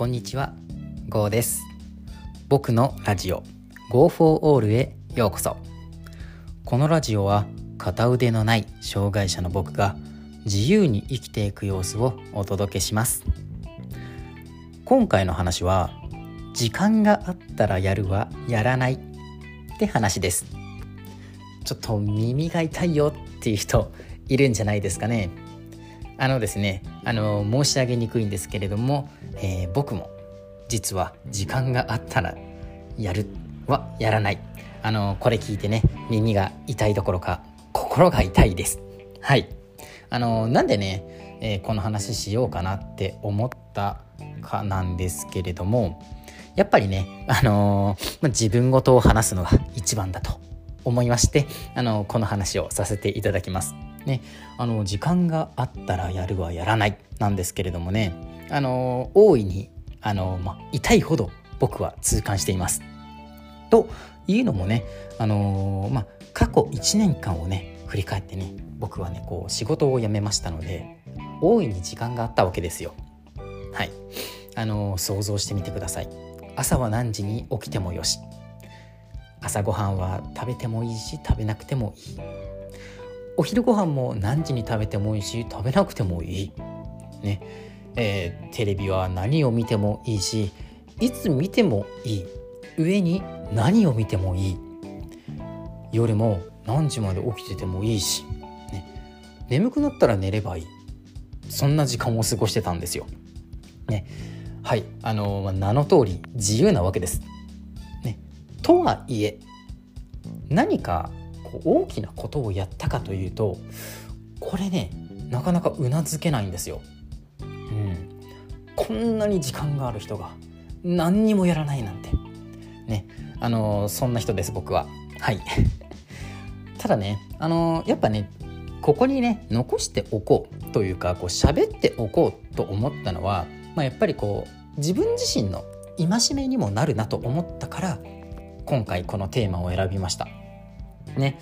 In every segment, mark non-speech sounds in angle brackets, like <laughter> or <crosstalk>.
こんにちは、ゴーです。僕のラジオ Go for All へようこそ。このラジオは片腕のない障害者の僕が自由に生きていく様子をお届けします。今回の話は時間があったらやるはやらないって話です。ちょっと耳が痛いよっていう人いるんじゃないですかね。あのですね、あの申し上げにくいんですけれども、えー僕も実は時間があったらやるはやらない。あのこれ聞いてね、耳が痛いどころか心が痛いです。はい。あのなんでね、えーこの話しようかなって思ったかなんですけれども、やっぱりね、あのーまあ自分ごとを話すのが一番だと思いまして、あのこの話をさせていただきます。ね、あの時間があったらやるはやらないなんですけれどもね、あの大いにあの、ま、痛いほど僕は痛感しています。というのもね、あのま、過去1年間をね振り返ってね僕はねこう仕事を辞めましたので大いに時間があったわけですよ。はい、あの想像してみてください。朝は何時に起きてもよし朝ごはんは食べてもいいし食べなくてもいいお昼ご飯も何時に食べてもいいし食べなくてもいいねえーテレビは何を見てもいいしいつ見てもいい。上に何を見てもいい。夜も何時まで起きててもいいし、ね、眠くなったら寝ればいい。そんな時間を過ごしてたんですよ。ね、はい。あのま名の通り自由なわけです。ね、とはいえ何かこう大きなことをやったかというとこれねなかなかうなずけないんですよ。こんなに時間がある人が何にもやらないなんて。ねあのそんな人です僕は。はい。<laughs> ただねあのやっぱねここにね残しておこうというかこう喋っておこうと思ったのは、まあ、やっぱりこう自分自身の戒めにもなるなと思ったから今回このテーマを選びました。ね。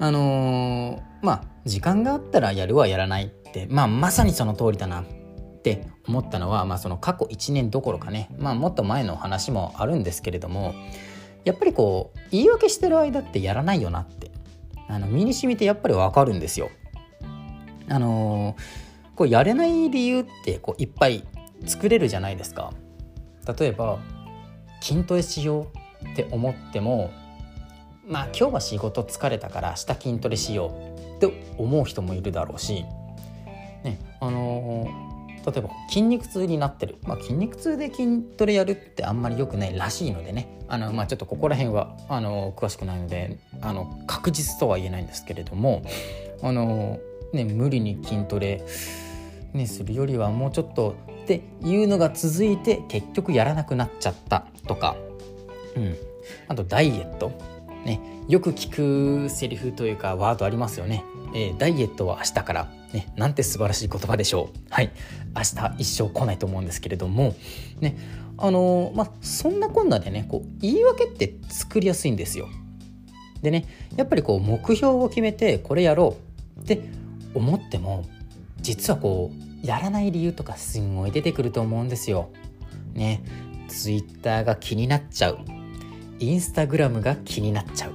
あのーまあ時間があったらやるはやらないってまあまさにその通りだな。って思ったのは、まあ、その過去1年どころかね、まあ、もっと前の話もあるんですけれどもやっぱりこう言い訳してる間ってやらないよなってあの身に染みてやっぱりわかるんですよ。あのーこうやれない理由ってこういっぱい作れるじゃないですか。例えば筋トレしようって思ってもまあ今日は仕事疲れたから明日筋トレしようって思う人もいるだろうし、ねあのー例えば筋肉痛になってる、まあ、筋肉痛で筋トレやるってあんまり良くないらしいのでね。あの、まあ、ちょっとここら辺はあの詳しくないのであの確実とは言えないんですけれどもあの、ね、無理に筋トレ、ね、するよりはもうちょっとっていうのが続いて結局やらなくなっちゃったとか、うん、あとダイエット、ね、よく聞くセリフというかワードありますよね。えーダイエットは明日から、ね、なんて素晴らしい言葉でしょう。はい、明日一生来ないと思うんですけれども、ね、あのーまあそんなこんなでねこう言い訳って作りやすいんですよ。でねやっぱりこう目標を決めてこれやろうって思っても実はこうやらない理由とかすんごい出てくると思うんですよ。ね、ツイッターが気になっちゃうインスタグラムが気になっちゃう。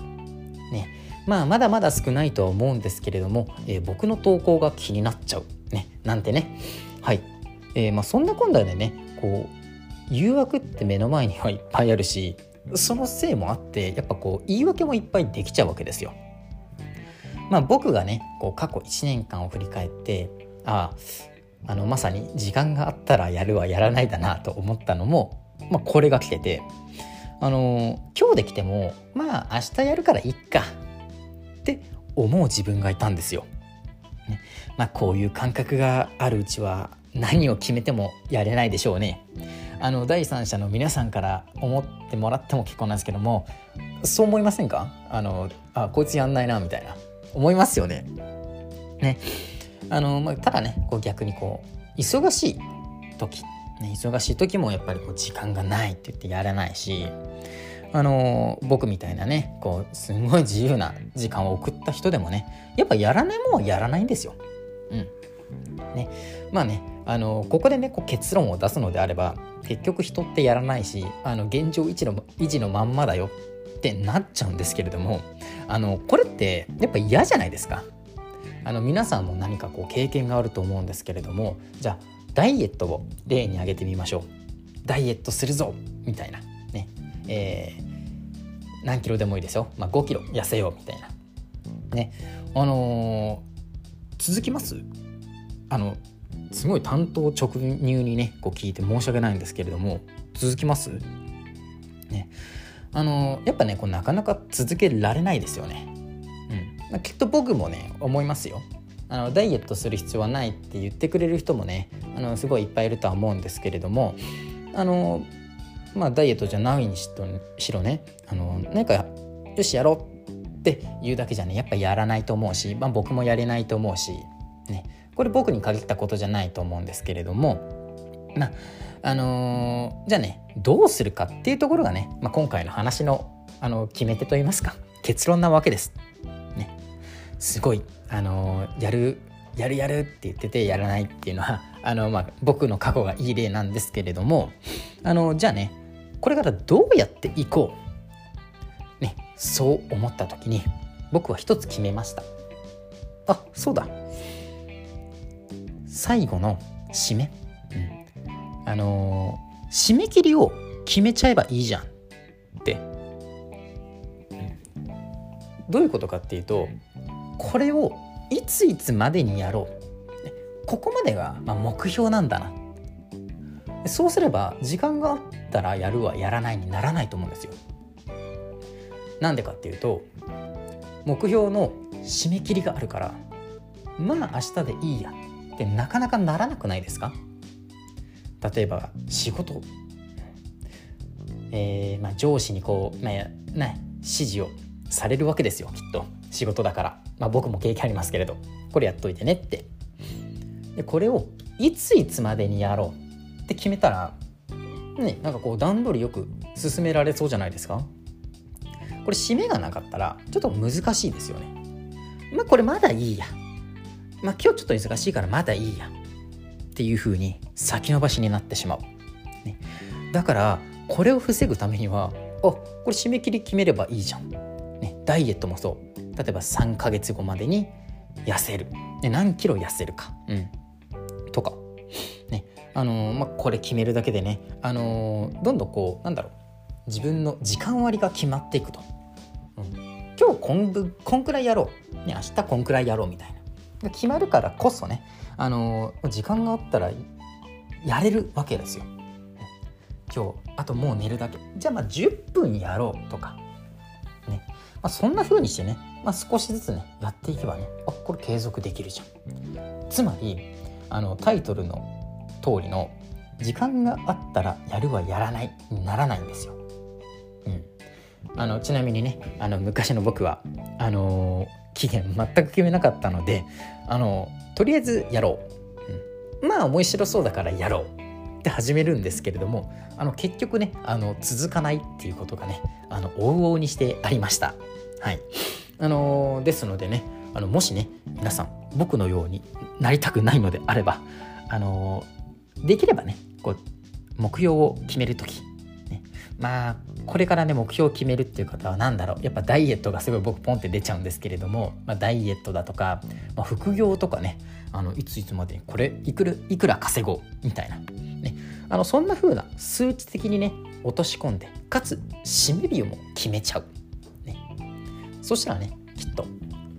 ね。まあまだまだ少ないとは思うんですけれども、えー僕の投稿が気になっちゃう、ね、なんてね。はい、えーまあ、そんなこんなでねこう誘惑って目の前にはいっぱいあるしそのせいもあってやっぱこう言い訳もいっぱいできちゃうわけですよ。まあ僕がねこう過去1年間を振り返ってあああのまさに時間があったらやるはやらないだなと思ったのも、まあ、これが来ててあの今日できてもまあ明日やるからいっかって思う自分がいたんですよ。ね、まあこういう感覚があるうちは何を決めてもやれないでしょうね。あの第三者の皆さんから思ってもらっても結構なんですけどもそう思いませんか？あのあこいつやんないなみたいな思いますよね。ねあの、まあ、ただねこう逆にこう忙しい時っ、ね、忙しい時もやっぱりこう時間がないって言ってやらないしあの僕みたいなねこうすごい自由な時間を送った人でもねやっぱやらないもんはやらないんですよ。うんねまあねあのここでねこう結論を出すのであれば結局人ってやらないしあの現状維持の維持のまんまだよってなっちゃうんですけれどもあのこれってやっぱ嫌じゃないですか。あの皆さんも何かこう経験があると思うんですけれどもじゃあダイエットを例に挙げてみましょう。ダイエットするぞみたいな。ね。えー、何キロでもいいですよ、まあ、5キロ痩せようみたいな。ね。あのー、続きます？あのすごい担当直入にねこう聞いて申し訳ないんですけれども続きます？ね。あのやっぱねこうなかなか続けられないですよね。うん。まあ、きっと僕もね思いますよ。あのダイエットする必要はないって言ってくれる人もねあのすごいいっぱいいるとは思うんですけれどもあのまあダイエットじゃないにしろねあのなんかよしやろうって言うだけじゃねやっぱやらないと思うし、まあ、僕もやれないと思うし、ね、これ僕に限ったことじゃないと思うんですけれどもまああのー、じゃあねどうするかっていうところがね、まあ、今回の話のあの決め手といいますか結論なわけです。すごい、あの、やるやるやるって言っててやらないっていうのは <laughs> あの、まあ、僕の過去がいい例なんですけれどもあのじゃあねこれからどうやっていこう、ね、そう思った時に僕は一つ決めました。あそうだ。最後の締め、うん、あの、締め切りを決めちゃえばいいじゃんって、どういうことかっていうとこれをいついつまでにやろう。ここまでが、まあ、目標なんだな。そうすれば時間があったらやるはやらないにならないと思うんですよ。なんでかっていうと目標の締め切りがあるからまあ明日でいいやってなかなかならなくないですか？例えば仕事、えーまあ、上司にこう、まあね、指示をされるわけですよきっと。仕事だから、まあ、僕も経験ありますけれど。これやっといてねって。でこれをいついつまでにやろう？って決めたらねなんかこう段取りよく進められそうじゃないですか？これ締めがなかったらちょっと難しいですよね。まあこれまだいいや。まあ、今日ちょっと忙しいからまだいいや。っていう風に先延ばしになってしまう、ね、だからこれを防ぐためにはあこれ締め切り決めればいいじゃん、ダイエットもそう。例えば3ヶ月後までに痩せる、ね、何キロ痩せるか、うん、とか、ね。あのー、まあ、これ決めるだけでね、あのー、どんどんこうなんだろう。自分の時間割が決まっていくと、うん、今日こんぶこんくらいやろう、ね、明日こんくらいやろうみたいな。決まるからこそね、あの時間があったらやれるわけですよ。今日あともう寝るだけ。じゃあまあ10分やろうとか、まあ、そんな風にしてね、まあ、少しずつねやっていけばねあこれ継続できるじゃん。つまりあのタイトルの通りの時間があったらやるはやらないにならないんですよ。うん、あのちなみにねあの昔の僕はあのー期限全く決めなかったのであのとりあえずやろう、うん、まあ面白そうだからやろう。って始めるんですけれどもあの結局ねあの続かないっていうことがねあの往々にしてありました。はい。あのですのでねあのもしね皆さん僕のようになりたくないのであればあのできればねこう目標を決める時ね。まあこれからね目標を決めるっていう方は何だろう。やっぱダイエットがすごい僕ポンって出ちゃうんですけれども、まあ、ダイエットだとか、まあ、副業とかねあのいついつまでにこれいくらいくら稼ごうみたいな、ね、あのそんな風な数値的にね落とし込んでかつ締め日をも決めちゃう、そしたらねきっと、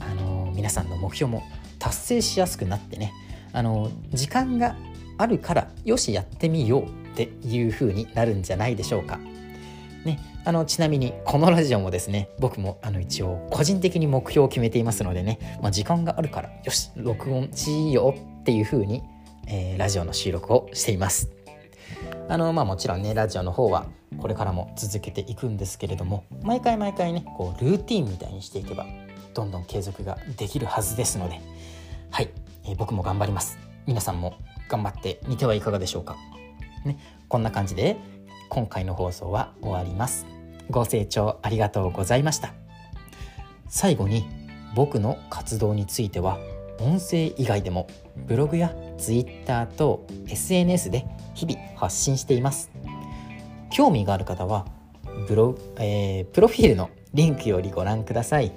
あの、皆さんの目標も達成しやすくなってね、あの、時間があるからよしやってみようっていう風になるんじゃないでしょうか。ね、あのちなみにこのラジオもですね僕もあの一応個人的に目標を決めていますのでね、まあ、時間があるからよし録音しようっていう風に、えー、ラジオの収録をしていますあのまあもちろんねラジオの方はこれからも続けていくんですけれども毎回毎回ねこうルーティンみたいにしていけばどんどん継続ができるはずですのではい、えー、僕も頑張ります。皆さんも頑張ってみてはいかがでしょうか。ね。こんな感じで今回の放送は終わります。ご清聴ありがとうございました。最後に僕の活動については音声以外でもブログや Twitter と SNS で日々発信しています。興味がある方はブロ,、えー、プロフィールのリンクよりご覧ください。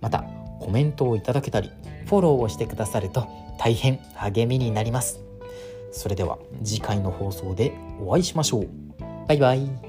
またコメントをいただけたりフォローをしてくださると大変励みになります。それでは次回の放送でお会いしましょう。バイバイ。